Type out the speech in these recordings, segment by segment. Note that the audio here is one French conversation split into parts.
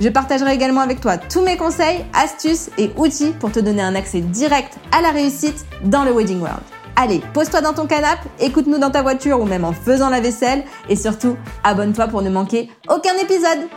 Je partagerai également avec toi tous mes conseils, astuces et outils pour te donner un accès direct à la réussite dans le Wedding World. Allez, pose-toi dans ton canapé, écoute-nous dans ta voiture ou même en faisant la vaisselle et surtout, abonne-toi pour ne manquer aucun épisode.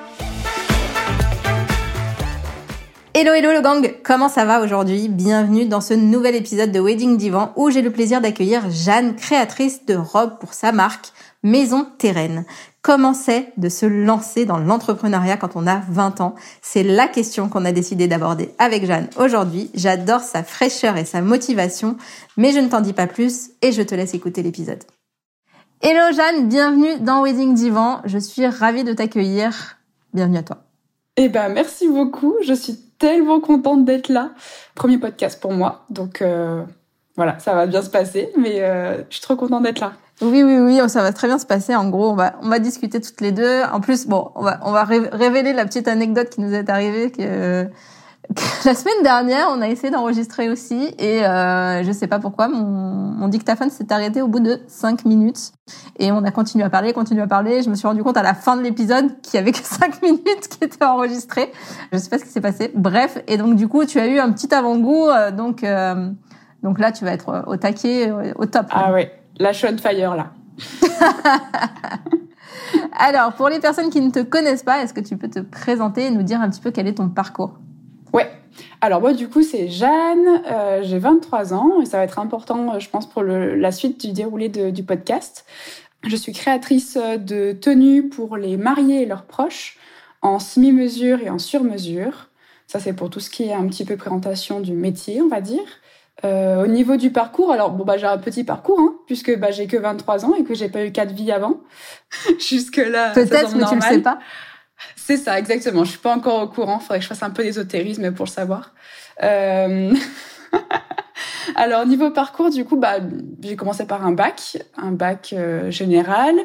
Hello hello le gang, comment ça va aujourd'hui? Bienvenue dans ce nouvel épisode de Wedding Divan où j'ai le plaisir d'accueillir Jeanne, créatrice de robes pour sa marque Maison Terraine. Comment c'est de se lancer dans l'entrepreneuriat quand on a 20 ans C'est la question qu'on a décidé d'aborder avec Jeanne aujourd'hui. J'adore sa fraîcheur et sa motivation, mais je ne t'en dis pas plus et je te laisse écouter l'épisode. Hello Jeanne, bienvenue dans Wedding Divan. Je suis ravie de t'accueillir. Bienvenue à toi. Eh ben merci beaucoup. Je suis tellement contente d'être là. Premier podcast pour moi, donc euh, voilà, ça va bien se passer. Mais euh, je suis trop contente d'être là. Oui, oui, oui, ça va très bien se passer. En gros, on va, on va discuter toutes les deux. En plus, bon, on va, on va révéler la petite anecdote qui nous est arrivée que, la semaine dernière, on a essayé d'enregistrer aussi et euh, je sais pas pourquoi, mon, mon dictaphone s'est arrêté au bout de cinq minutes et on a continué à parler, continué à parler. Je me suis rendu compte à la fin de l'épisode qu'il y avait que cinq minutes qui étaient enregistrées. Je sais pas ce qui s'est passé. Bref, et donc du coup, tu as eu un petit avant-goût. Euh, donc, euh, donc là, tu vas être au taquet, au top. Ah ouais, la on fire là. Alors, pour les personnes qui ne te connaissent pas, est-ce que tu peux te présenter et nous dire un petit peu quel est ton parcours? Ouais. Alors moi du coup c'est Jeanne, euh, j'ai 23 ans et ça va être important je pense pour le, la suite du déroulé de, du podcast. Je suis créatrice de tenues pour les mariés et leurs proches en semi-mesure et en sur-mesure. Ça c'est pour tout ce qui est un petit peu présentation du métier on va dire. Euh, au niveau du parcours, alors bon bah j'ai un petit parcours hein, puisque bah j'ai que 23 ans et que j'ai pas eu quatre vies avant. Jusque là, peut-être mais tu le sais pas. C'est ça, exactement. Je suis pas encore au courant. Faudrait que je fasse un peu d'ésotérisme pour le savoir. Euh... Alors niveau parcours, du coup, bah j'ai commencé par un bac, un bac euh, général.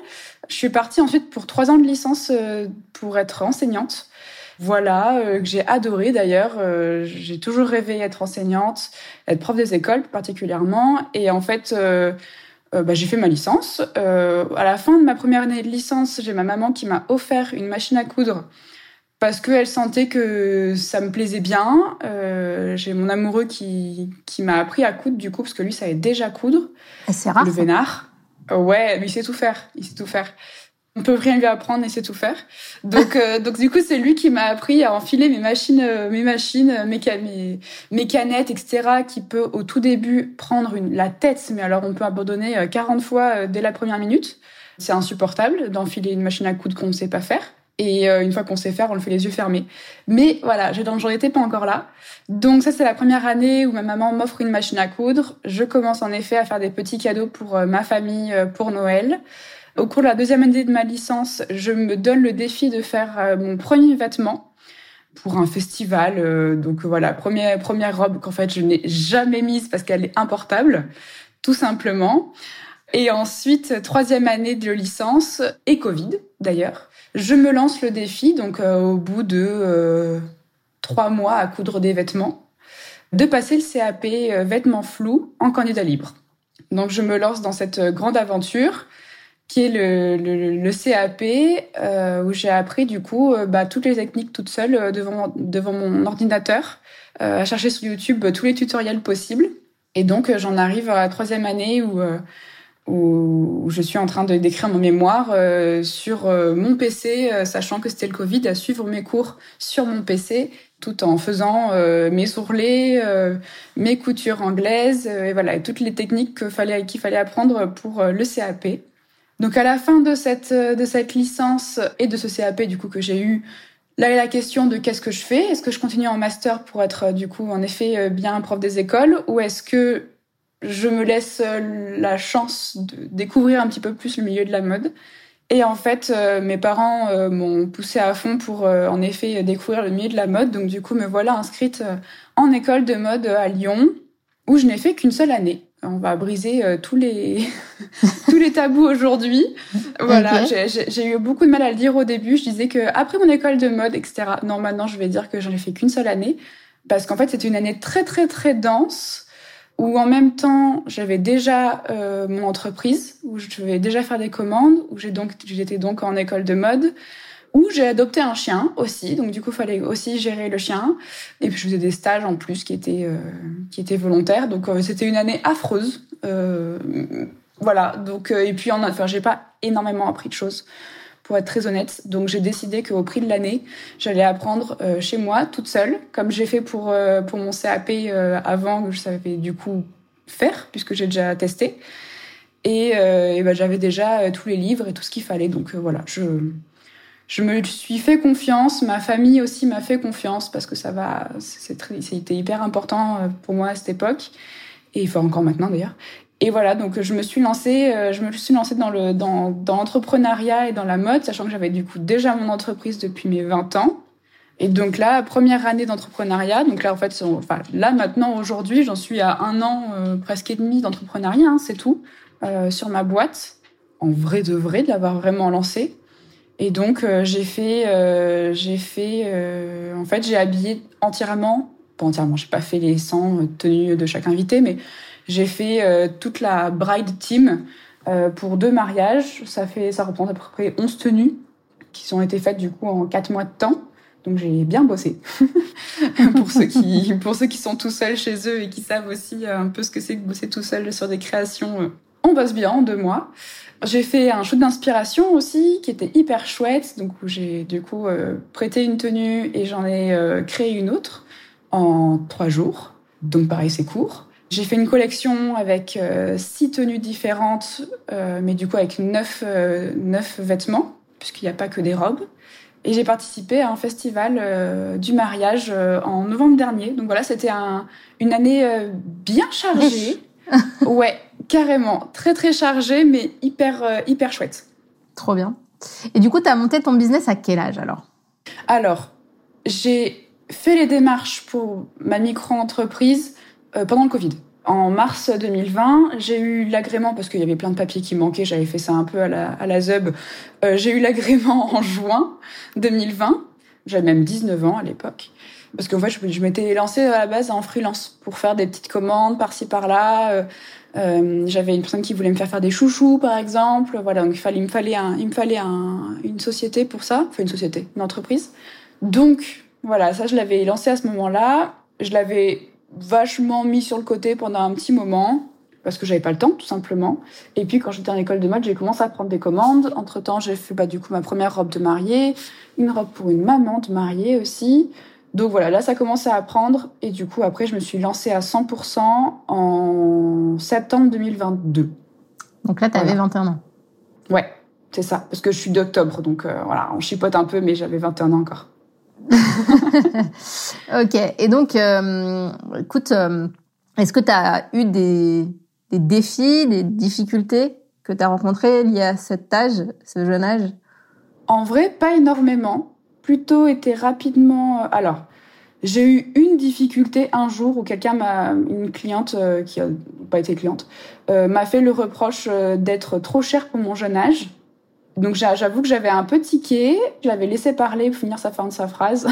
Je suis partie ensuite pour trois ans de licence euh, pour être enseignante. Voilà, euh, que j'ai adoré d'ailleurs. Euh, j'ai toujours rêvé d'être enseignante, être prof des écoles particulièrement. Et en fait, euh, bah, j'ai fait ma licence. à la fin de ma première année de licence, j'ai ma maman qui m'a offert une machine à coudre parce qu'elle sentait que ça me plaisait bien. j'ai mon amoureux qui, qui m'a appris à coudre du coup, parce que lui savait déjà coudre. C'est rare. Le vénard. Ouais, mais il sait tout faire. Il sait tout faire on peut rien lui apprendre et c'est tout faire. Donc, euh, donc du coup, c'est lui qui m'a appris à enfiler mes machines, euh, mes machines, euh, mes, canettes, etc. Qui peut au tout début prendre la tête, mais alors on peut abandonner 40 fois dès la première minute. C'est insupportable d'enfiler une machine à coudre qu'on ne sait pas faire. Et une fois qu'on sait faire, on le fait les yeux fermés. Mais voilà, j'en étais pas encore là. Donc ça, c'est la première année où ma maman m'offre une machine à coudre. Je commence en effet à faire des petits cadeaux pour ma famille pour Noël. Au cours de la deuxième année de ma licence, je me donne le défi de faire euh, mon premier vêtement pour un festival. Euh, donc voilà, première, première robe qu'en fait je n'ai jamais mise parce qu'elle est importable, tout simplement. Et ensuite, troisième année de licence et Covid d'ailleurs. Je me lance le défi, donc euh, au bout de trois mois à coudre des vêtements, de passer le CAP vêtements flous en candidat libre. Donc je me lance dans cette grande aventure qui est le, CAP, euh, où j'ai appris du coup euh, bah, toutes les techniques toute seule euh, devant, devant mon ordinateur, à chercher sur YouTube tous les tutoriels possibles. Et donc j'en arrive à la troisième année où, où, je suis en train de d'écrire mon mémoire sur mon PC, sachant que c'était le Covid, à suivre mes cours sur mon PC, tout en faisant mes ourlets, mes coutures anglaises, et voilà, toutes les techniques qu'il fallait apprendre pour le CAP. Donc à la fin de cette de cette licence et de ce CAP du coup que j'ai eu, là est la question de qu'est-ce que je fais? Est-ce que je continue en master pour être du coup en effet euh, bien prof des écoles? Ou est-ce que je me laisse euh, la chance de découvrir un petit peu plus le milieu de la mode? Et en fait, mes parents m'ont poussé à fond pour, en effet, découvrir le milieu de la mode. Donc, du coup, me voilà inscrite en école de mode à Lyon, où je n'ai fait qu'une seule année. On va briser tous les tous les tabous aujourd'hui. Voilà, j'ai eu beaucoup de mal à le dire au début. Je disais que après mon école de mode, etc. Non, maintenant, je vais dire que j'en ai fait qu'une seule année parce qu'en fait, c'était une année très très très dense où en même temps j'avais déjà euh, mon entreprise, où je devais déjà faire des commandes, où j'ai donc j'étais donc en école de mode, où j'ai adopté un chien aussi, donc du coup il fallait aussi gérer le chien, et puis je faisais des stages en plus qui étaient euh, qui étaient volontaires, donc euh, c'était une année affreuse, voilà. Donc et puis en enfin j'ai pas énormément appris de choses pour être très honnête. Donc j'ai décidé qu'au prix de l'année, j'allais apprendre euh, chez moi, toute seule, comme j'ai fait pour euh, pour mon CAP euh, avant, que je savais du coup faire puisque j'ai déjà testé. Et, et ben, j'avais déjà tous les livres et tout ce qu'il fallait. Donc voilà, je je me suis fait confiance. Ma famille aussi m'a fait confiance parce que ça va, c'était hyper important pour moi à cette époque et enfin encore maintenant d'ailleurs. Et voilà, donc je me suis lancée, euh, je me suis lancée dans le dans, dans l'entrepreneuriat et dans la mode, sachant que j'avais du coup déjà mon entreprise depuis mes 20 ans. Et donc là, première année d'entrepreneuriat. Donc là, en fait, enfin là maintenant aujourd'hui, j'en suis à un an euh, presque et demi d'entrepreneuriat, hein, c'est tout, euh, sur ma boîte, en vrai de vrai, de l'avoir vraiment lancé. Et donc euh, j'ai fait, j'ai fait, en fait, j'ai habillé entièrement, pas entièrement, j'ai pas fait les 100 tenues de chaque invité, mais j'ai fait euh, toute la bride team euh, pour deux mariages. Ça fait, ça représente à peu près 11 tenues qui ont été faites du coup en 4 mois de temps. Donc j'ai bien bossé. pour ceux qui pour ceux qui sont tout seuls chez eux et qui savent aussi euh, un peu ce que c'est que bosser tout seul sur des créations, on bosse bien en deux mois. J'ai fait un shoot d'inspiration aussi qui était hyper chouette, donc où j'ai du coup prêté une tenue et j'en ai créé une autre en trois jours. Donc pareil, c'est court. J'ai fait une collection avec euh, six tenues différentes, euh, mais du coup avec neuf, euh, neuf vêtements, puisqu'il n'y a pas que des robes. Et j'ai participé à un festival du mariage en novembre dernier. Donc voilà, c'était un, une année bien chargée. ouais, carrément. Très très chargée, mais hyper, hyper chouette. Trop bien. Et du coup, tu as monté ton business à quel âge alors? Alors, j'ai fait les démarches pour ma micro-entreprise euh, pendant le Covid. En mars 2020, j'ai eu l'agrément, parce qu'il y avait plein de papiers qui manquaient, j'avais fait ça un peu à la, à la ZEB, euh, j'ai eu l'agrément en juin 2020. J'avais même 19 ans à l'époque. Parce qu'en fait, je, m'étais lancée à la base en freelance pour faire des petites commandes par-ci par-là. Euh, euh, j'avais une personne qui voulait me faire faire des chouchous, par exemple. Voilà, donc il il me fallait, un, il me fallait un, une société pour ça, enfin une société, une entreprise. Donc voilà, ça je l'avais lancé à ce moment-là. Je l'avais vachement mis sur le côté pendant un petit moment parce que j'avais pas le temps tout simplement. Et puis quand j'étais en école de mode, j'ai commencé à prendre des commandes. Entre temps, j'ai fait bah du coup ma première robe de mariée, une robe pour une maman de mariée aussi. Donc voilà, là ça commençait à prendre et du coup après je me suis lancée à 100% en septembre 2022. Donc là tu avais 21 ans. Ouais, c'est ça parce que je suis d'octobre donc euh, voilà, on chipote un peu mais j'avais 21 ans encore. ok. Et donc, euh, écoute, euh, est-ce que tu as eu des, des, défis, des difficultés que tu as rencontrées liées à cet âge, ce jeune âge? En vrai, pas énormément. Plutôt été rapidement. Euh, alors, j'ai eu une difficulté un jour où quelqu'un m'a, une cliente qui a pas été cliente, m'a fait le reproche d'être trop cher pour mon jeune âge. Donc j'avoue que j'avais un peu tiqué, je l'avais laissé parler pour finir sa fin de sa phrase.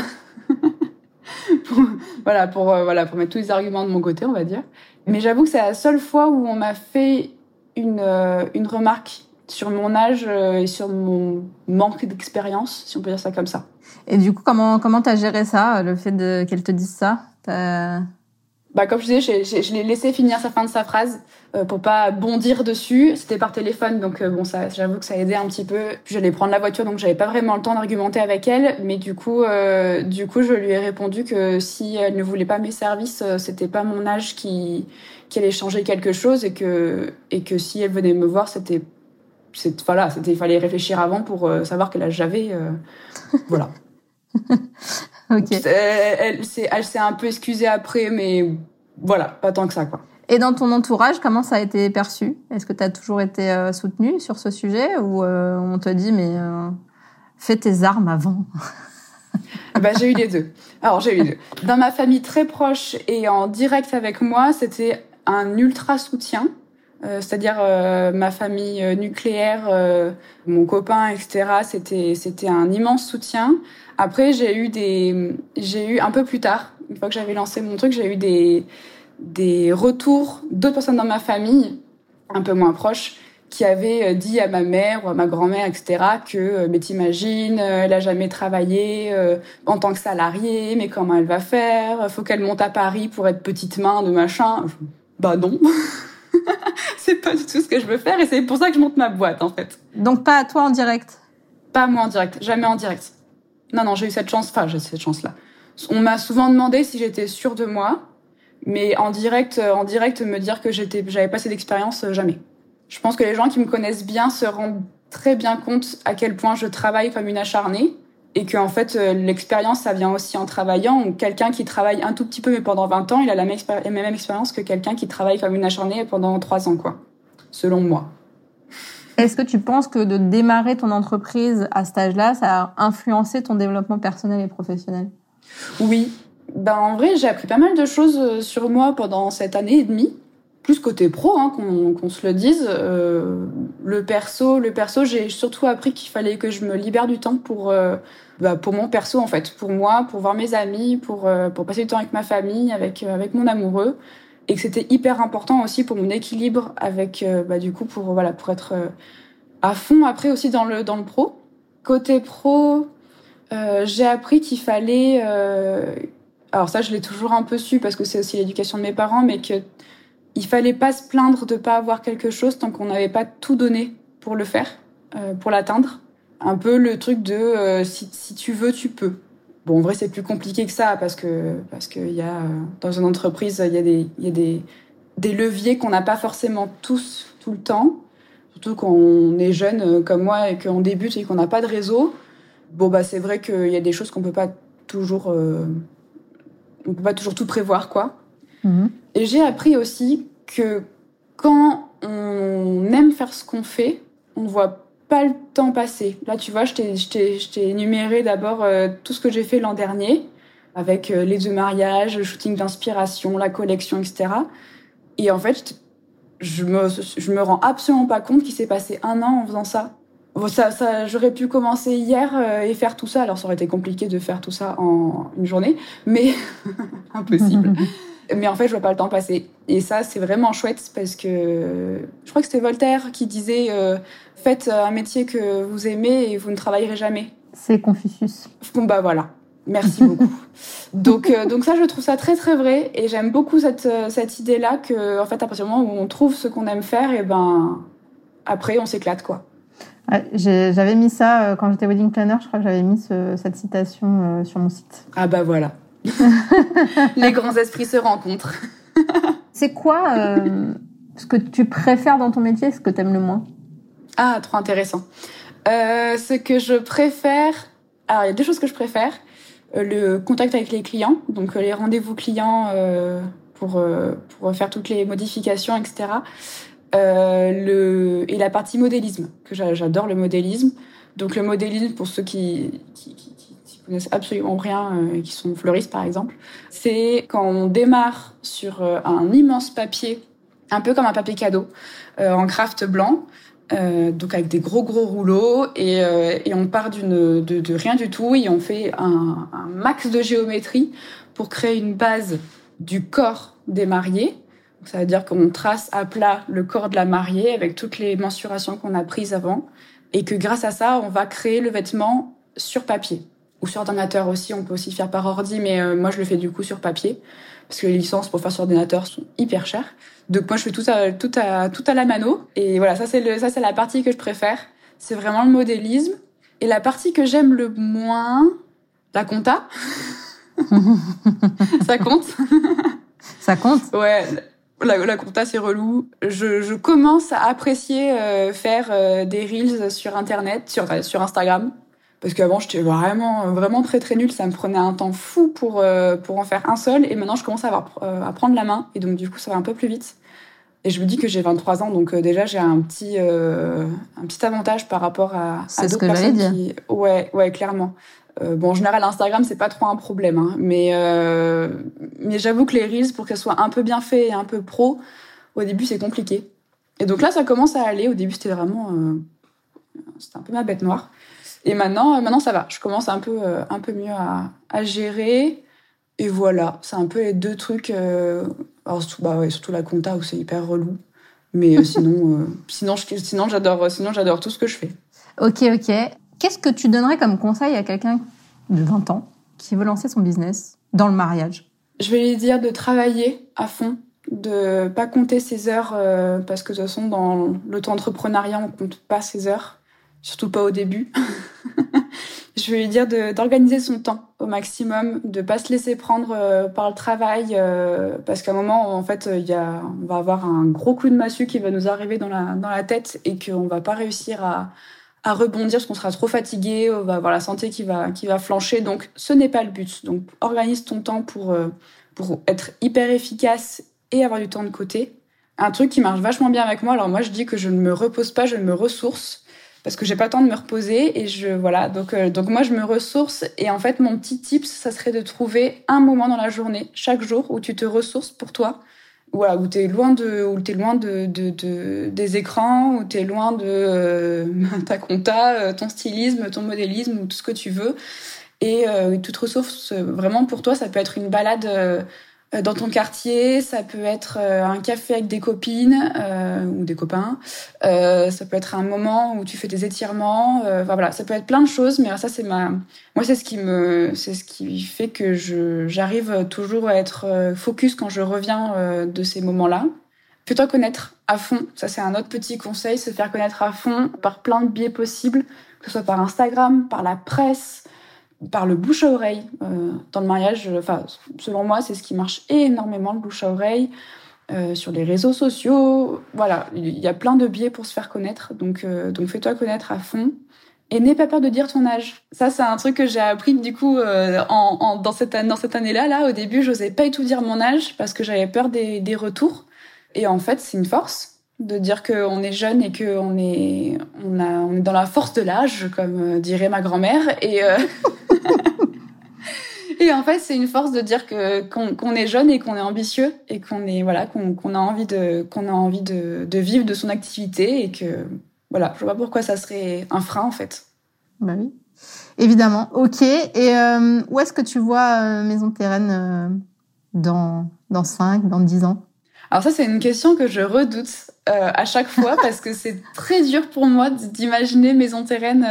voilà, pour, euh, voilà, pour mettre tous les arguments de mon côté, on va dire. Mais j'avoue que c'est la seule fois où on m'a fait une, euh, une remarque sur mon âge euh, et sur mon manque d'expérience, si on peut dire ça comme ça. Et du coup, comment comment t'as géré ça, le fait de qu'elle te dise ça? Bah, comme je disais, je l'ai laissé finir sa fin de sa phrase euh, pour pas bondir dessus. C'était par téléphone, donc euh, bon, ça, j'avoue que ça aidait un petit peu. Puis j'allais prendre la voiture, donc j'avais pas vraiment le temps d'argumenter avec elle. Mais du coup, euh, du coup, je lui ai répondu que si elle ne voulait pas mes services, euh, c'était pas mon âge qui qui allait changer quelque chose et que et que si elle venait me voir, c'était voilà, c'était il fallait réfléchir avant pour savoir quel âge j'avais. voilà. ok. Elle, elle s'est un peu excusée après, mais voilà, pas tant que ça, quoi. Et dans ton entourage, comment ça a été perçu? Est-ce que tu as toujours été euh, soutenue sur ce sujet ou euh, on te dit mais euh, fais tes armes avant? Bah, J'ai eu les deux. Alors j'ai eu les deux. Dans ma famille très proche et en direct avec moi, c'était un ultra soutien. C'est-à-dire ma famille nucléaire, mon copain, etc. C'était c'était un immense soutien. Après j'ai eu des j'ai eu un peu plus tard, une fois que j'avais lancé mon truc, j'ai eu des des retours d'autres personnes dans ma famille, un peu moins proches, qui avaient euh, dit à ma mère ou à ma grand-mère, etc., que, euh, mais t'imagines, euh, elle a jamais travaillé en tant que salariée, mais comment elle va faire? Faut qu'elle monte à Paris pour être petite main de machin. Bah non. c'est pas du tout ce que je veux faire et c'est pour ça que je monte ma boîte, en fait. Donc pas à toi en direct? Pas moi en direct, jamais en direct. Non, non, j'ai eu cette chance, enfin, j'ai cette chance-là. On m'a souvent demandé si j'étais sûre de moi. Mais en direct, euh, en direct, me dire que j'étais, j'avais pas cette expérience, euh, jamais. Je pense que les gens qui me connaissent bien se rendent très bien compte à quel point je travaille comme une acharnée et que en fait euh, l'expérience ça vient aussi en travaillant. Quelqu'un qui travaille un tout petit peu mais pendant 20 ans, il a la même, même expérience que quelqu'un qui travaille comme une acharnée pendant 3 ans quoi. Selon moi. Est-ce que tu penses que de démarrer ton entreprise à cet âge-là, ça a influencé ton développement personnel et professionnel? Oui, ben, en vrai, j'ai appris pas mal de choses euh, sur moi pendant cette année et demie. Plus côté pro, hein, qu'on se le dise. Euh, le perso, le perso, j'ai surtout appris qu'il fallait que je me libère du temps pour euh, bah, pour mon perso en fait, pour moi, pour voir mes amis, pour pour passer du temps avec ma famille, avec avec mon amoureux, et que c'était hyper important aussi pour mon équilibre avec bah, du coup pour voilà pour être à fond après aussi dans le dans le pro. Côté pro, j'ai appris qu'il fallait alors ça je l'ai toujours un peu su parce que c'est aussi l'éducation de mes parents, mais que il fallait pas se plaindre de pas avoir quelque chose tant qu'on n'avait pas tout donné pour le faire, euh, pour l'atteindre. Un peu le truc de euh, si, tu veux, tu peux. Bon, en vrai, c'est plus compliqué que ça parce que parce qu'il y a euh, dans une entreprise, il y a des y a des des leviers qu'on n'a pas forcément tous tout le temps, surtout quand on est jeune comme moi et qu'on débute et qu'on n'a pas de réseau. Bon, bah c'est vrai qu'il y a des choses qu'on peut pas toujours on peut pas toujours tout prévoir, quoi. Mhm. Et j'ai appris aussi que quand on aime faire ce qu'on fait, on voit pas le temps passer. Là, tu vois, je t'ai énuméré d'abord euh, tout ce que j'ai fait l'an dernier, avec euh, les deux mariages, le shooting d'inspiration, la collection, etc. Et en fait, je me, je me rends absolument pas compte qu'il s'est passé un an en faisant ça j'aurais pu commencer hier euh, et faire tout ça. Alors, ça aurait été compliqué de faire tout ça en une journée, mais impossible. mais en fait, je vois pas le temps passer. Et ça, c'est vraiment chouette parce que je crois que c'était Voltaire qui disait euh, faites un métier que vous aimez et vous ne travaillerez jamais. C'est Confucius. Bon, bah voilà. Merci beaucoup. donc, euh, donc ça, je trouve ça très très vrai et j'aime beaucoup cette cette idée là que en fait, à partir du moment où on trouve ce qu'on aime faire, et ben après, on s'éclate quoi. J'avais mis ça euh, quand j'étais wedding planner, je crois que j'avais mis cette citation euh, sur mon site. Ah bah voilà. Les grands esprits se rencontrent. C'est quoi euh, ce que tu préfères dans ton métier, ce que tu aimes le moins? Ah, trop intéressant. ce que je préfère, alors il y a deux choses que je préfère. le contact avec les clients, donc les rendez-vous clients pour, pour faire toutes les modifications, etc. Euh, le, et la partie modélisme, que j'adore le modélisme. Donc le modélisme, pour ceux qui, qui, qui, qui connaissent absolument rien, euh, qui sont fleuristes par exemple, c'est quand on démarre sur euh, un immense papier, un peu comme un papier cadeau, euh, en craft blanc, donc avec des gros gros rouleaux et, et on part d'une de, rien du tout et on fait un, un, max de géométrie pour créer une base du corps des mariés. Ça veut dire qu'on trace à plat le corps de la mariée avec toutes les mensurations qu'on a prises avant et que grâce à ça, on va créer le vêtement sur papier ou sur ordinateur aussi. On peut aussi faire par ordi, mais euh, moi je le fais du coup sur papier parce que les licences pour faire sur ordinateur sont hyper chères. Donc moi je fais tout à tout à tout à la mano et voilà ça c'est le ça c'est la partie que je préfère. C'est vraiment le modélisme et la partie que j'aime le moins, la compta. ça compte. ça compte. Ouais la, la compta c'est relou. Je, je, commence à apprécier euh, faire euh, des reels sur internet, sur sur Instagram, parce qu'avant j'étais vraiment vraiment très très nulle, ça me prenait un temps fou pour pour en faire un seul et maintenant je commence à avoir à prendre la main et donc du coup ça va un peu plus vite. Et je me dis que j'ai 23 ans, donc déjà j'ai un petit un petit avantage par rapport à, à d'autres personnes qui, ouais ouais clairement. Euh, bon, en général, Instagram, c'est pas trop un problème, hein, mais euh, mais j'avoue que les reels, pour qu'elles soient un peu bien fait et un peu pro, au début, c'est compliqué. Et donc là, ça commence à aller. Au début, c'était vraiment, euh, c'était un peu ma bête noire. Et maintenant, maintenant, ça va. Je commence un peu, un peu mieux à, à gérer. Et voilà, c'est un peu les deux trucs. alors surtout, bah ouais, surtout la compta où c'est hyper relou. Mais sinon, sinon, sinon, j'adore, sinon, j'adore tout ce que je fais. Ok, ok. Qu'est-ce que tu donnerais comme conseil à quelqu'un de 20 ans qui veut lancer son business dans le mariage? Je vais lui dire de travailler à fond, de pas compter ses heures euh, parce que de toute façon dans l'auto-entrepreneuriat on compte pas ses heures, surtout pas au début. je vais lui dire d'organiser son temps au maximum, de pas se laisser prendre euh, par le travail euh, parce qu'à un moment en fait il y a, on va avoir un gros coup de massue qui va nous arriver dans la dans la tête et qu'on va pas réussir à à rebondir parce qu'on sera trop fatigué, on va avoir la santé qui va, qui va flancher. Donc, ce n'est pas le but. Donc, organise ton temps pour, euh, pour être hyper efficace et avoir du temps de côté. Un truc qui marche vachement bien avec moi. Alors, moi, je dis que je ne me repose pas, je me ressource parce que j'ai pas le temps de me reposer et je voilà. Donc euh, donc moi je me ressource et en fait mon petit tips ça serait de trouver un moment dans la journée chaque jour où tu te ressources pour toi. Voilà, où tu es loin de où loin de, de, des écrans, où tu es loin de euh, ta compta, euh, ton stylisme, ton modélisme ou tout ce que tu veux. Et euh, tu te ressources vraiment pour toi, ça peut être une balade dans ton quartier, ça peut être euh, un café avec des copines euh, ou des copains, euh, ça peut être un moment où tu fais des étirements, voilà, ça peut être plein de choses, mais ça c'est ma, moi c'est ce qui me, c'est ce qui fait que je j'arrive toujours à être focus quand je reviens de ces moments-là. Fais-toi connaître à fond, ça c'est un autre petit conseil, se faire connaître à fond par plein de biais possibles, que ce soit par Instagram, par la presse, par le bouche à oreille. Euh, dans le mariage, enfin, selon moi, c'est ce qui marche énormément, le bouche à oreille. Euh, sur les réseaux sociaux, voilà, il y a plein de biais pour se faire connaître, donc, euh, donc fais-toi connaître à fond. Et n'aie pas peur de dire ton âge. Ça, c'est un truc que j'ai appris du coup euh, en, dans cette, dans cette année-là. Là, au début, j'osais pas du tout dire mon âge parce que j'avais peur des, des retours. Et en fait, c'est une force de dire qu'on est jeune et qu'on est, on on est dans la force de l'âge, comme euh, dirait ma grand-mère. Et, euh... et en fait, c'est une force de dire que qu'on est jeune et qu'on est ambitieux et qu'on est voilà qu'on a envie de qu'on a envie de, de, vivre de son activité et que voilà, je vois pas pourquoi ça serait un frein en fait. Bah oui, évidemment. Ok. Et euh, où est-ce que tu vois euh, Maison Terraine euh, dans dans 5, dans 10 ans? Alors ça, c'est une question que je redoute à chaque fois parce que c'est très dur pour moi d'imaginer Maison Terraine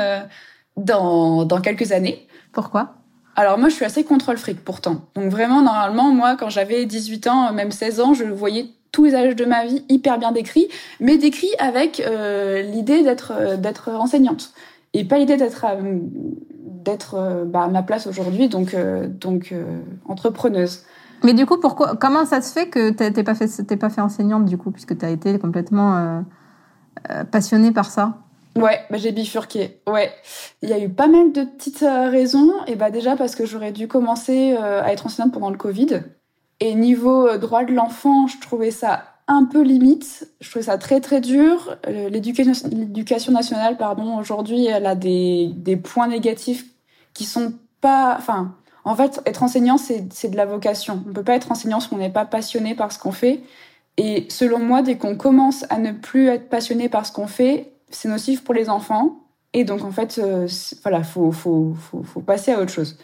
dans, dans quelques années. Pourquoi? Alors moi, je suis assez contrôle fric pourtant. Donc vraiment, normalement, moi, quand j'avais 18 ans, même 16 ans, je voyais tous les âges de ma vie hyper bien décrits, mais décrits avec euh, l'idée d'être euh, d'être enseignante et pas l'idée d'être d'être bah, à ma place aujourd'hui, donc donc entrepreneuse. Mais du coup, pourquoi, comment ça se fait que t'es pas fait, t'es pas fait enseignante du coup, puisque tu as été complètement euh, euh, passionnée par ça? Ouais, bah j'ai bifurqué. Ouais, il y a eu pas mal de petites euh, raisons. Et bah déjà parce que j'aurais dû commencer euh, à être enseignante pendant le Covid. Et niveau droit de l'enfant, je trouvais ça un peu limite. Je trouvais ça très très dur. L'éducation nationale, pardon, aujourd'hui, elle a des, des points négatifs qui sont pas, enfin, en fait, être enseignant, c'est de la vocation. On peut pas être enseignant si on n'est pas passionné par ce qu'on fait. Et selon moi, dès qu'on commence à ne plus être passionné par ce qu'on fait, c'est nocif pour les enfants. Et donc, en fait, euh, voilà, faut, faut, faut, faut passer à autre chose.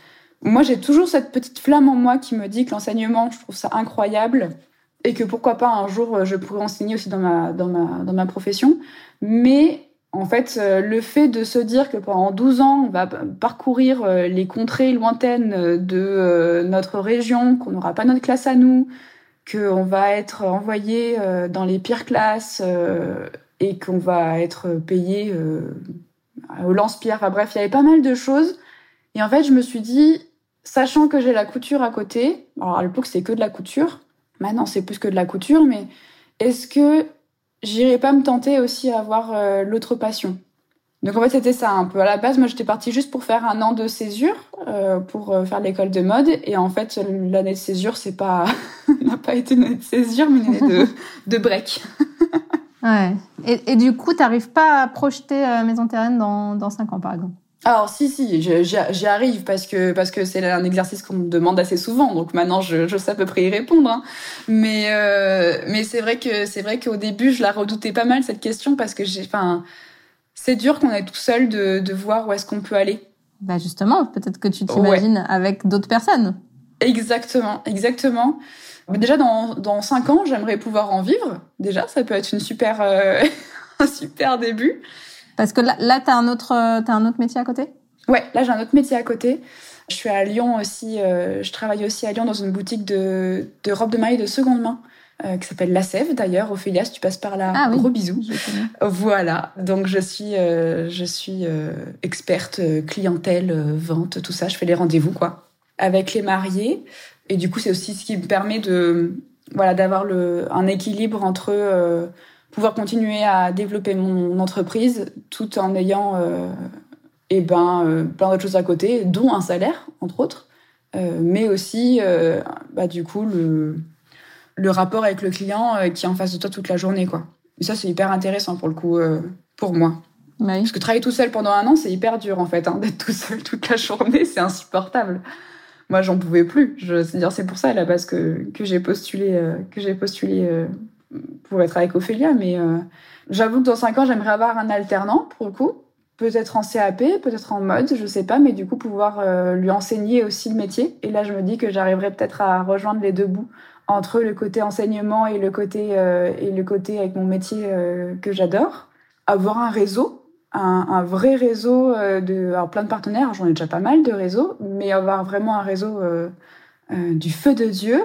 Moi, j'ai toujours cette petite flamme en moi qui me dit que l'enseignement, je trouve ça incroyable et que pourquoi pas un jour je pourrais enseigner aussi dans ma, dans ma, dans ma profession. Mais en fait, euh, le fait de se dire que pendant 12 ans, on va parcourir euh, les contrées lointaines euh, de notre région, qu'on n'aura pas notre classe à nous, qu'on va être envoyé dans les pires classes et qu'on va être payé au lance-pierre. Enfin, bref, il y avait pas mal de choses. Et en fait, je me suis dit, sachant que j'ai la couture à côté, alors à l'époque c'était que de la couture, maintenant c'est plus que de la couture, mais est-ce que j'irai pas me tenter aussi à avoir euh, l'autre passion? Donc en fait c'était ça un peu. À la base moi j'étais partie juste pour faire un an de césure euh, pour euh, faire l'école de mode et en fait l'année de césure c'est pas n'a pas été une année de césure mais une année de break. ouais. Et, et du coup t'arrives pas à projeter euh, Maison Terraine dans dans cinq ans par exemple? Alors si si, j'y arrive parce que parce que c'est un exercice qu'on me demande assez souvent, donc maintenant je, je sais à peu près y répondre. Hein. Mais euh, mais c'est vrai que c'est vrai qu'au début je la redoutais pas mal cette question parce que j'ai, enfin, c'est dur qu'on est tout seul de, de voir où est-ce qu'on peut aller. Bah justement, peut-être que tu t'imagines avec d'autres personnes. Exactement, exactement. Déjà dans dans cinq ans, j'aimerais pouvoir en vivre. Déjà, ça peut être une super euh, un super début. Parce que là, là tu as, un autre, as un autre métier à côté? Ouais, là, j'ai un autre métier à côté. Je suis à Lyon aussi. Euh, je travaille aussi à Lyon dans une boutique de, de robes de mariée de seconde main. Euh, qui s'appelle La Sève d'ailleurs. Ophélia, si tu passes par là, ah, gros bisous. Voilà. Donc je suis, euh, je suis experte clientèle, vente, tout ça. Je fais les rendez-vous quoi avec les mariés. Et du coup, c'est aussi ce qui me permet de, voilà, d'avoir le un équilibre entre pouvoir continuer à développer mon entreprise tout en ayant euh, eh ben, euh, plein d'autres choses à côté, dont un salaire, entre autres, euh, mais aussi, euh, bah, du coup, le, le rapport avec le client euh, qui est en face de toi toute la journée. Quoi. Et ça, c'est hyper intéressant pour le coup, pour moi. Oui. Parce que travailler tout seul pendant un an, c'est hyper dur, en fait. Hein, D'être tout seul toute la journée, c'est insupportable. Moi, j'en pouvais plus. Je, c'est pour ça, à la base, que, que j'ai postulé, que j'ai postulé pour être avec Ophélia, mais euh, j'avoue que dans cinq ans, j'aimerais avoir un alternant pour le coup. Peut-être en CAP, peut-être en mode, je sais pas, mais du coup pouvoir euh, lui enseigner aussi le métier. Et là, je me dis que j'arriverai peut-être à rejoindre les deux bouts entre le côté enseignement et le côté euh, et le côté avec mon métier euh, que j'adore. Avoir un réseau, un, vrai réseau euh, de, alors plein de partenaires. J'en ai déjà pas mal de réseaux, mais avoir vraiment un réseau euh, du feu de Dieu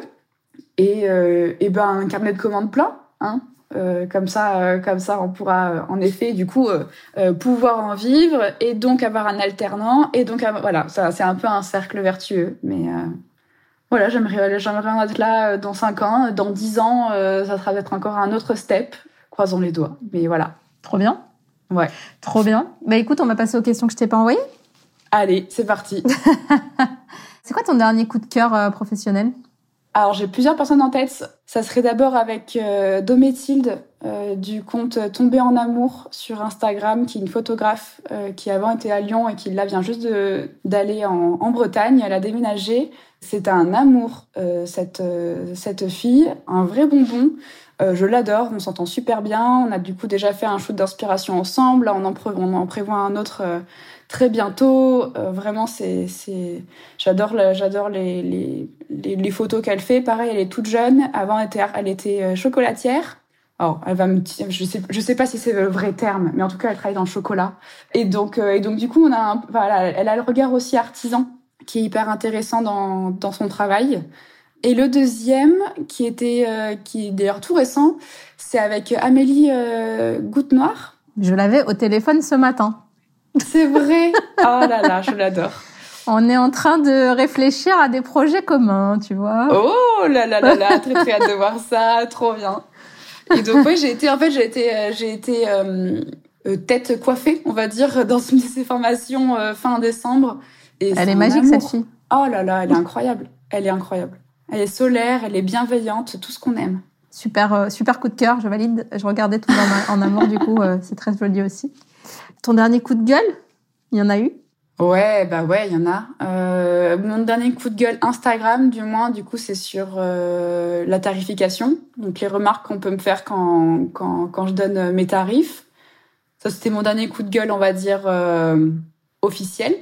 et, euh, et ben un carnet de commandes plein, hein. Euh, comme ça, euh, comme ça, on pourra euh, en effet, du coup, euh, pouvoir en vivre et donc avoir un alternant et donc voilà, ça, c'est un peu un cercle vertueux. Mais voilà, j'aimerais, j'aimerais être là dans 5 ans, dans 10 ans, ça sera peut-être encore un autre step. Croisons les doigts. Mais voilà. Trop bien. Ouais. Trop bien. Bah écoute, on va passer aux questions que je t'ai pas envoyées. Allez, c'est parti. c'est quoi ton dernier coup de cœur professionnel? Alors j'ai plusieurs personnes en tête. Ça serait d'abord avec euh, Dométhilde euh, du compte Tomber en amour sur Instagram, qui est une photographe euh, qui avant était à Lyon et qui là vient juste d'aller en, en, Bretagne. Elle a déménagé. C'est un amour euh, cette euh, cette fille, un vrai bonbon. Euh, je l'adore, on s'entend super bien. On a du coup déjà fait un shoot d'inspiration ensemble. Là, on en, prévoit un autre très bientôt. Euh, vraiment, c'est, j'adore, j'adore les, les, les, photos qu'elle fait. Pareil, elle est toute jeune. Avant, elle était, elle était euh, chocolatière. Alors, elle va me, je sais, je sais pas si c'est le vrai terme, mais en tout cas, elle travaille dans le chocolat. Et donc, euh, et donc, du coup, on a, un, voilà, elle a le regard aussi artisan qui est hyper intéressant dans, dans son travail. Et le deuxième, qui était, euh, qui est d'ailleurs tout récent, c'est avec Amélie euh, Goutte Noire. Je l'avais au téléphone ce matin. C'est vrai. Oh là là, je l'adore. On est en train de réfléchir à des projets communs, tu vois. Oh là là là là, très très hâte de voir ça, trop bien. Et donc oui, j'ai été en fait j'ai été euh, j'ai été euh, euh, tête coiffée, on va dire, dans une de ces formations euh, fin décembre. Et elle est, est magique amour. cette fille. Oh là là, elle est incroyable. Elle est incroyable. Elle est solaire, elle est bienveillante, tout ce qu'on aime. Super euh, super coup de cœur, je valide. Je regardais tout en, en amour du coup, c'est très joli aussi. Ton dernier coup de gueule, il y en a eu? Ouais, bah ouais, il y en a. Euh, mon dernier coup de gueule Instagram, du moins, du coup, c'est sur euh, la tarification. Donc les remarques qu'on peut me faire quand, quand, quand je donne mes tarifs. Ça, c'était mon dernier coup de gueule, on va dire, euh, officiel.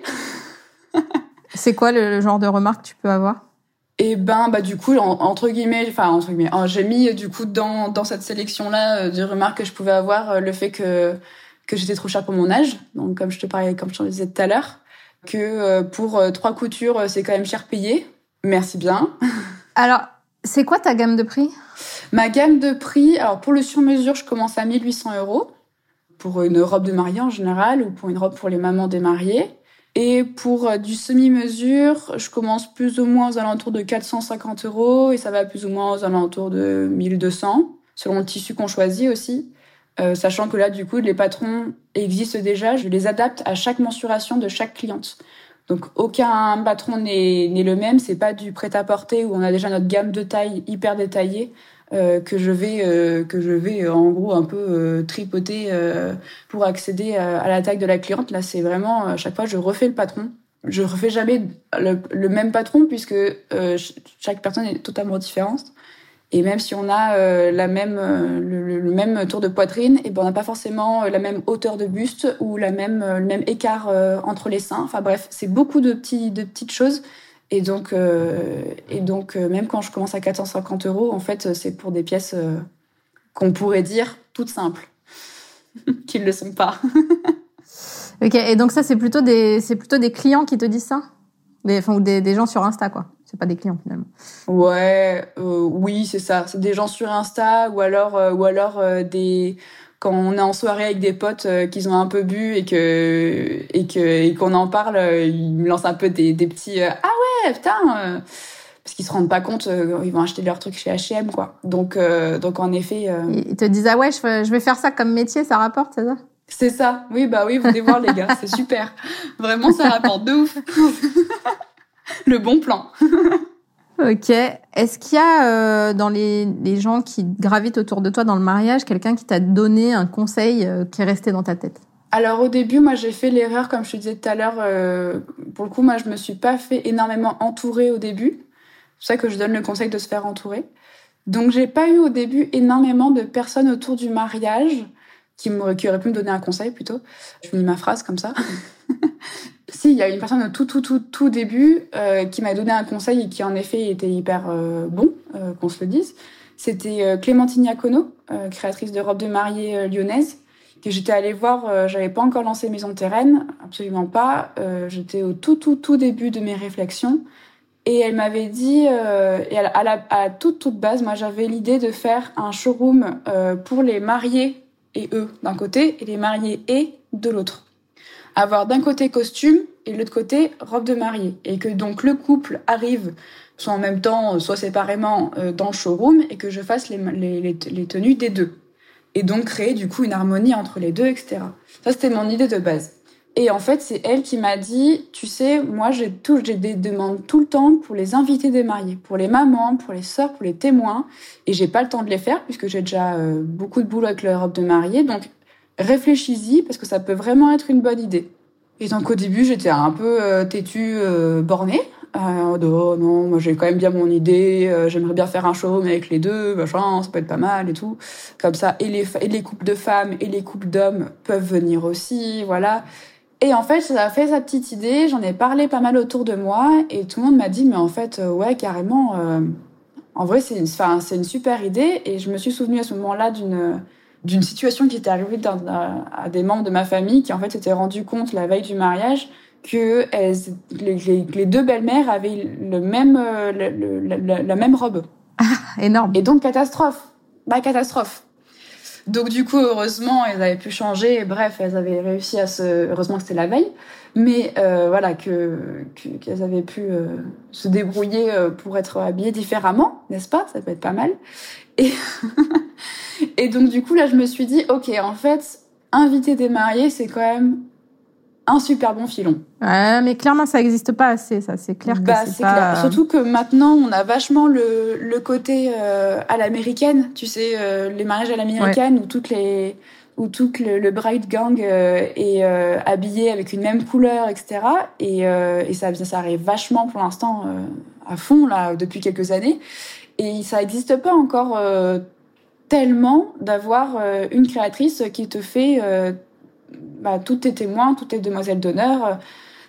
c'est quoi le, le, genre de remarques que tu peux avoir? Et ben bah du coup en, entre guillemets enfin entre guillemets j'ai mis du coup dans dans cette sélection là de remarques que je pouvais avoir le fait que que j'étais trop chère pour mon âge, donc comme je te parlais, comme je te disais tout à l'heure, que euh, pour euh, trois coutures, euh, c'est quand même cher payé. Merci bien. Alors, c'est quoi ta gamme de prix? Ma gamme de prix, alors pour le sur-mesure, je commence à 1800 euros pour une robe de mariée en général ou pour une robe pour les mamans des mariés. Et pour du semi-mesure, je commence plus ou moins aux alentours de 450 euros et ça va plus ou moins aux alentours de 1200, selon le tissu qu'on choisit aussi. sachant que là, du coup, les patrons existent déjà. Je les adapte à chaque mensuration de chaque cliente. Donc aucun patron n'est le même. C'est pas du prêt-à-porter où on a déjà notre gamme de taille hyper détaillée. Euh, que je vais euh, que je vais euh, en gros un peu tripoter pour accéder à, la taille de la cliente. Là, c'est vraiment à chaque fois je refais le patron. Je refais jamais le, même patron puisque chaque personne est totalement différente. Et même si on a la même le, même tour de poitrine, et ben on n'a pas forcément la même hauteur de buste ou la même le même écart entre les seins. Enfin bref, c'est beaucoup de petits de petites choses et donc, euh, et donc euh, même quand je commence à 450 euros, en fait, c'est pour des pièces euh, qu'on pourrait dire toutes simples, qu'ils ne le sont pas. ok, et donc ça, c'est plutôt des, plutôt des clients qui te disent ça, des, enfin, ou des, des gens sur Insta, quoi. C'est pas des clients finalement. Ouais, oui, c'est ça. C'est des gens sur Insta ou alors, ou alors des quand on est en soirée avec des potes euh, qui ont un peu bu et que et que et qu'on en parle, euh, ils me lancent un peu des, des petits euh, ah ouais putain parce qu'ils se rendent pas compte ils vont acheter leurs trucs chez H&M quoi. Donc donc en effet ils te disent ah ouais je, vais faire ça comme métier ça rapporte c'est ça? C'est ça. Oui bah oui venez voir les gars c'est super. Vraiment ça rapporte de ouf. Le bon plan. Ok. Est-ce qu'il y a euh, dans les, les, gens qui gravitent autour de toi dans le mariage quelqu'un qui t'a donné un conseil euh, qui est resté dans ta tête? Alors au début, moi j'ai fait l'erreur, comme je te disais tout à l'heure. Euh, pour le coup, moi je me suis pas fait énormément entourer au début. C'est ça que je donne le conseil de se faire entourer. Donc j'ai pas eu au début énormément de personnes autour du mariage qui, qui auraient pu me donner un conseil plutôt. Je finis ma phrase comme ça. Si, il y a une personne au tout, tout, tout, tout début euh, qui m'a donné un conseil et qui, en effet, était hyper euh, bon, euh, qu'on se le dise. C'était Clémentine Iacono, créatrice de robes de mariée lyonnaise, que j'étais allée voir. j'avais pas encore lancé Maison Terraine, absolument pas. j'étais au tout, tout, tout début de mes réflexions. Et elle m'avait dit, à la, toute, toute base, moi, j'avais l'idée de faire un showroom pour les mariés et eux d'un côté, et les mariés et de l'autre avoir d'un côté costume et de l'autre côté robe de mariée. Et que donc le couple arrive soit en même temps, soit séparément euh, dans le showroom et que je fasse les, tenues des deux. Et donc créer du coup une harmonie entre les deux, etc. Ça, c'était mon idée de base. Et en fait, c'est elle qui m'a dit, tu sais, moi, j'ai des demandes tout le temps pour les invités des mariés, pour les mamans, pour les sœurs, pour les témoins, et j'ai pas le temps de les faire puisque j'ai déjà euh, beaucoup de boulot avec leur robe de mariée. Donc, réfléchis-y parce que ça peut vraiment être une bonne idée. Et donc au début, j'étais un peu euh, têtue, euh, bornée. Euh, oh non, moi j'ai quand même bien mon idée, j'aimerais bien faire un show avec les deux, machin, ça peut être pas mal et tout. Comme ça, et les, couples de femmes et les couples d'hommes peuvent venir aussi, voilà. Et en fait, ça a fait sa petite idée, j'en ai parlé pas mal autour de moi, et tout le monde m'a dit, mais en fait, ouais, carrément, en vrai, c'est une super idée, et je me suis souvenue à ce moment-là d'une d'une situation qui était arrivée à des membres de ma famille qui en fait s'étaient rendu compte la veille du mariage que les, deux belles-mères avaient le même, euh, la, même robe. Ah, énorme. Et donc catastrophe. Bah catastrophe. Donc du coup, heureusement, elles avaient pu changer. bref, elles avaient réussi à se. Heureusement que c'était la veille, mais euh, voilà que qu'elles avaient pu euh, se débrouiller pour être habillées différemment, n'est-ce pas? Ça peut être pas mal. Et Et donc, du coup, là, je me suis dit, OK, en fait, inviter des mariés, c'est quand même un super bon filon. Ouais, mais clairement, ça n'existe pas assez, ça. C'est clair que bah, c'est pas... clair. Surtout que maintenant, on a vachement le, le côté euh, à l'américaine, tu sais, euh, les mariages à l'américaine où toutes les où tout le, le bride gang euh, est habillé avec une même couleur, etc. Et, et ça, ça arrive vachement pour l'instant à fond là depuis quelques années. Et ça n'existe pas encore tellement d'avoir euh, une créatrice qui te fait euh, bah, tous tes témoins, toutes tes demoiselles d'honneur, euh,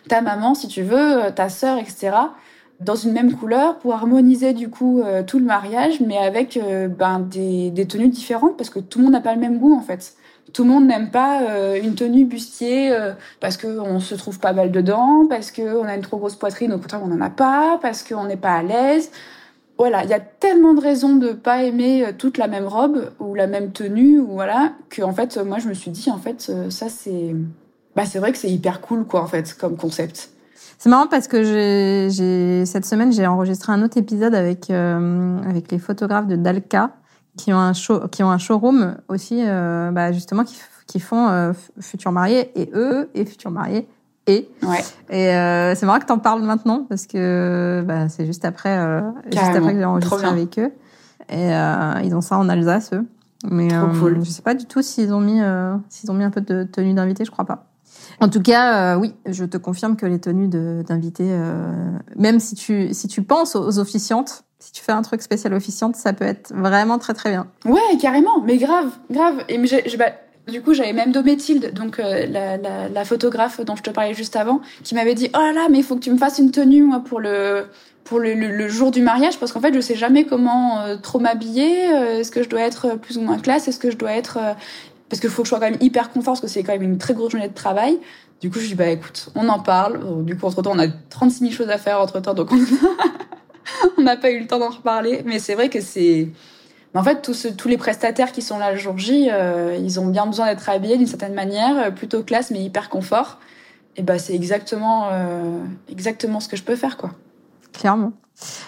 ta maman si tu veux, ta sœur, etc. dans une même couleur pour harmoniser du coup tout le mariage, mais avec ben, des, tenues différentes parce que tout le monde n'a pas le même goût en fait. Tout le monde n'aime pas une tenue bustier parce qu'on se trouve pas belle dedans, parce qu'on a une trop grosse poitrine, au contraire on n'en a pas, parce qu'on n'est pas à l'aise voilà, il y a tellement de raisons de pas aimer euh, toute la même robe ou la même tenue ou voilà que en fait moi je me suis dit en fait euh, ça c'est bah c'est vrai que c'est hyper cool quoi en fait comme concept. C'est marrant parce que j'ai cette semaine j'ai enregistré un autre épisode avec euh, avec les photographes de Dalka qui ont un show, qui ont un showroom aussi, euh, bah, justement, qui, qui font euh, futurs mariés et eux et futurs mariés et. Ouais. Et euh, c'est marrant que t'en parles maintenant parce que bah, c'est juste après, euh, juste après que j'ai enregistré avec eux. Et euh, ils ont ça en Alsace, eux. Mais Trop euh, cool. je sais pas du tout s'ils ont mis, s'ils ont mis un peu de tenue d'invité, je crois pas. En tout cas, oui, je te confirme que les tenues d'invité, même si tu si tu penses aux officiantes, si tu fais un truc spécial officiante, ça peut être vraiment très très bien. Ouais, carrément, mais grave, grave. Et mais j'ai- j'ai- bah, du coup, j'avais même Dométilde, donc euh, la, la, la photographe dont je te parlais juste avant, qui m'avait dit Oh là là, mais il faut que tu me fasses une tenue moi, pour le pour le, le- jour du mariage, parce qu'en fait, je sais jamais comment euh, trop m'habiller. euh, Est-ce que je dois être plus ou moins classe Est-ce que je dois être euh, parce qu'il faut que je sois quand même hyper confort, parce que c'est quand même une très grosse journée de travail. Du coup, je dis bah écoute, on en parle. Du coup, entre temps, on a 36 000 choses à faire entre temps, donc on on n'a pas eu le temps d'en reparler. Mais c'est vrai que c'est mais en fait, tous, tous les prestataires qui sont là le jour J, euh, ils ont bien besoin d'être habillés d'une certaine manière, euh, plutôt classe mais hyper confort. Et bah c'est exactement euh, exactement ce que je peux faire quoi. clairement.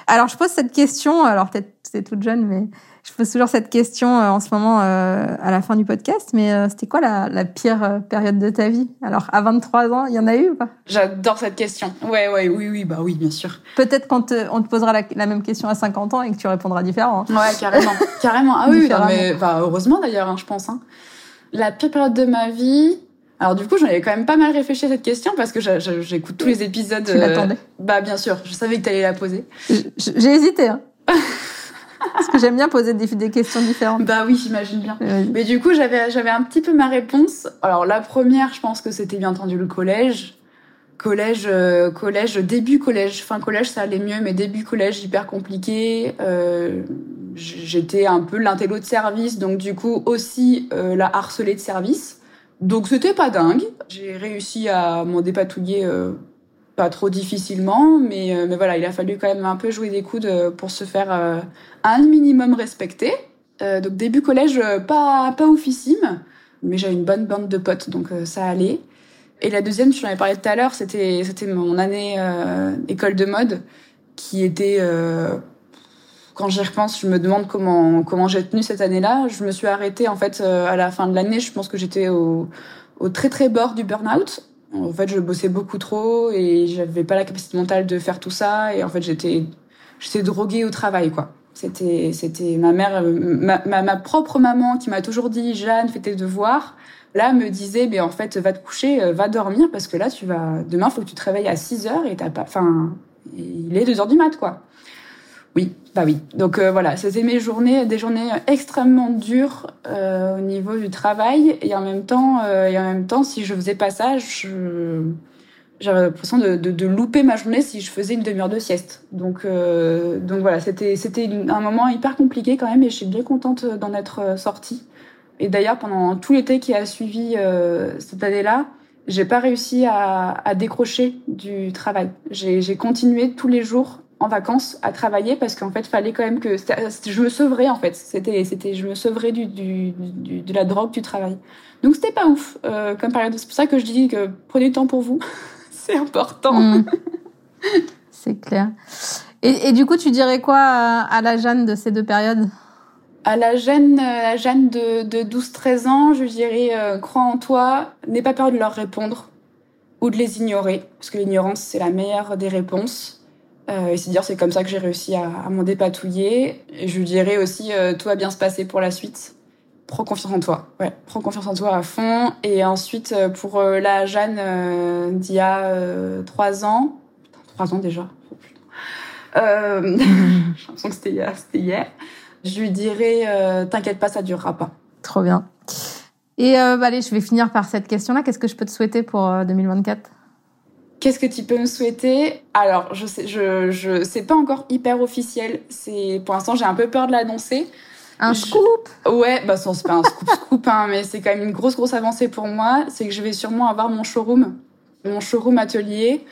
Alors, je pose cette question, alors peut-être c'est toute jeune, mais je pose toujours cette question euh, en ce moment euh, à la fin du podcast, mais euh, c'était quoi la, la pire période de ta vie? Alors, à 23 ans, il y en a eu ou pas? J'adore cette question. Ouais ouais oui oui bah oui bien sûr. Peut-être qu'on te, on te posera la, la même question à 50 ans et que tu répondras différent. Ouais carrément carrément. Ah oui non, mais bah, heureusement d'ailleurs hein, je pense. Hein. La pire période de ma vie. Alors du coup j'en avais quand même pas mal réfléchi à cette question parce que j'écoute tous les épisodes. Tu euh, l'attendais Bah bien sûr je savais que t'allais la poser. J'ai hésité. Hein. Parce que j'aime bien poser des, des questions différentes. Bah oui j'imagine bien. Euh, Mais du coup, j'avais j'avais un petit peu ma réponse. Alors la première, je pense que c'était bien entendu le collège. Collège, euh, collège, début collège, fin collège, ça allait mieux, mais début collège hyper compliqué. Euh, J'étais un peu l'intello de service, donc du coup aussi euh, la harcelée de service. Donc c'était pas dingue. J'ai réussi à m'en dépatouiller pas trop difficilement, mais, euh, mais voilà, il a fallu quand même un peu jouer des coudes euh, pour se faire euh, un minimum respecter. Donc début collège, pas pas oufissime, mais j'avais une bonne bande de potes, donc ça allait. Et la deuxième, je t'en avais parlé tout à l'heure, c'était c'était mon année euh, école de mode, qui était euh, quand j'y repense, je me demande comment comment j'ai tenu cette année-là. Je me suis arrêtée en fait euh, à la fin de l'année. Je pense que j'étais au au très très bord du burn-out. En fait, je bossais beaucoup trop et j'avais pas la capacité mentale de faire tout ça. Et en fait, j'étais j'étais droguée au travail, quoi. C'était, c'était ma mère, euh, ma, ma, propre maman qui m'a toujours dit, Jeanne, fais tes devoirs. Là, me disait, mais en fait, va te coucher, euh, va dormir parce que là, tu vas, demain, faut que tu te réveilles à 6 heures et t'as pas, enfin, il est 2 heures du mat, quoi. Bah oui. Donc euh, voilà, c'était mes journées, des journées extrêmement dures euh, au niveau du travail et en même temps, euh, et en même temps, si je faisais pas ça, j'avais l'impression de, louper ma journée si je faisais une demi-heure de sieste. Donc, donc voilà, c'était c'était un moment hyper compliqué quand même, et je suis bien contente d'en être sortie. Et d'ailleurs, pendant tout l'été qui a suivi cette année-là, j'ai pas réussi à, à décrocher du travail. J'ai j'ai continué tous les jours en vacances à travailler parce qu'en fait, fallait quand même que je me sevrais en fait. C'était c'était je me sevrais du, du, du de la drogue du travail. Donc c'était pas ouf euh, comme période. C'est pour ça que je dis que prenez du temps pour vous. C'est important. Mm. C'est clair. Et, et du coup, tu dirais quoi à, à la Jeanne de ces deux périodes? À la Jeanne, euh, la Jeanne de, de 12-13 ans, je dirais euh, crois en toi, n'aie pas peur de leur répondre ou de les ignorer, parce que l'ignorance c'est la meilleure des réponses. Euh, et c'est dire c'est comme ça que j'ai réussi à, m'en dépatouiller. Je lui dirais aussi euh, tout va bien se passer pour la suite. Prends confiance en toi, ouais, prends confiance en toi à fond. Et ensuite euh, pour euh, la Jeanne d'il y a trois ans, putain, trois ans déjà. Oh, que c'était hier, c'était hier. Je lui dirais, t'inquiète pas, ça durera pas. Trop bien. Et bah, allez, je vais finir par cette question-là. Qu'est-ce que je peux te souhaiter pour euh, 2024 Qu'est-ce que tu peux me souhaiter? Alors, je sais, je, je, c'est pas encore hyper officiel. C'est, pour l'instant, j'ai un peu peur de l'annoncer. Un Je- scoop? Ouais, bah, c'est pas un scoop scoop, hein, mais c'est quand même une grosse, grosse avancée pour moi. C'est que je vais sûrement avoir mon showroom, mon showroom atelier.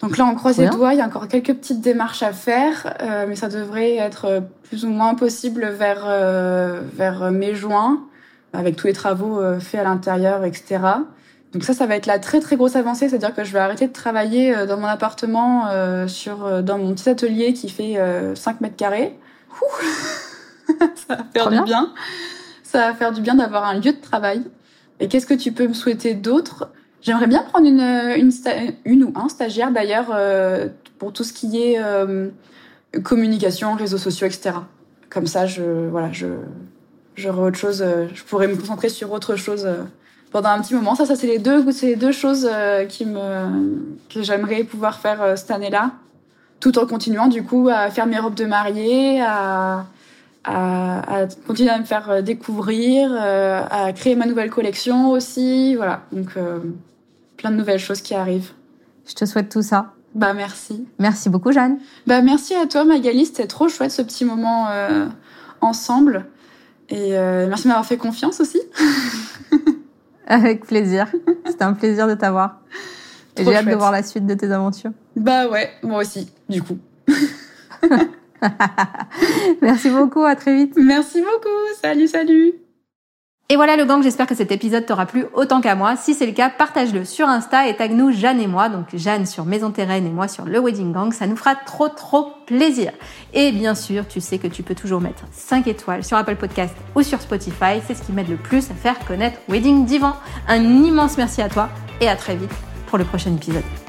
Donc là, on croise les doigts. Il y a encore quelques petites démarches à faire, euh, mais ça devrait être plus ou moins possible vers, euh, vers mai-juin, avec tous les travaux euh, faits à l'intérieur, etc. Donc ça, ça va être la très très grosse avancée, c'est-à-dire que je vais arrêter de travailler euh, dans mon appartement, euh, sur, euh, dans mon petit atelier qui fait euh, 5 mètres carrés. Ça va faire du bien. Ça va faire du bien d'avoir un lieu de travail. Et qu'est-ce que tu peux me souhaiter d'autre? J'aimerais bien prendre une, une, une, ou un stagiaire d'ailleurs euh, pour tout ce qui est euh, communication, réseaux sociaux, etc. Comme ça, je voilà, je j'aurais autre chose. Euh, je pourrais me concentrer sur autre chose pendant un petit moment. Ça, ça c'est les deux, c'est les deux choses qui me que j'aimerais pouvoir faire cette année-là, tout en continuant du coup à faire mes robes de mariée, à à, à, continuer à me faire euh, découvrir, euh, à créer ma nouvelle collection aussi. Voilà, donc euh, plein de nouvelles choses qui arrivent. Je te souhaite tout ça. Bah merci. Merci beaucoup Jeanne. Bah merci à toi Magali, c'était trop chouette ce petit moment euh, ensemble. Et euh, merci de m'avoir fait confiance aussi. Avec plaisir. C'était un plaisir de t'avoir. Et j'ai hâte de voir la suite de tes aventures. Bah ouais, moi aussi, du coup. Merci beaucoup, à très vite. Merci beaucoup, salut, salut. Et voilà le gang, j'espère que cet épisode t'aura plu autant qu'à moi. Si c'est le cas, partage-le sur Insta et tag nous Jeanne et moi, donc Jeanne sur Maison Terraine et moi sur Le Wedding Gang, ça nous fera trop trop plaisir. Et bien sûr, tu sais que tu peux toujours mettre 5 étoiles sur Apple Podcast ou sur Spotify, c'est ce qui m'aide le plus à faire connaître Wedding Divan. Un immense merci à toi et à très vite pour le prochain épisode.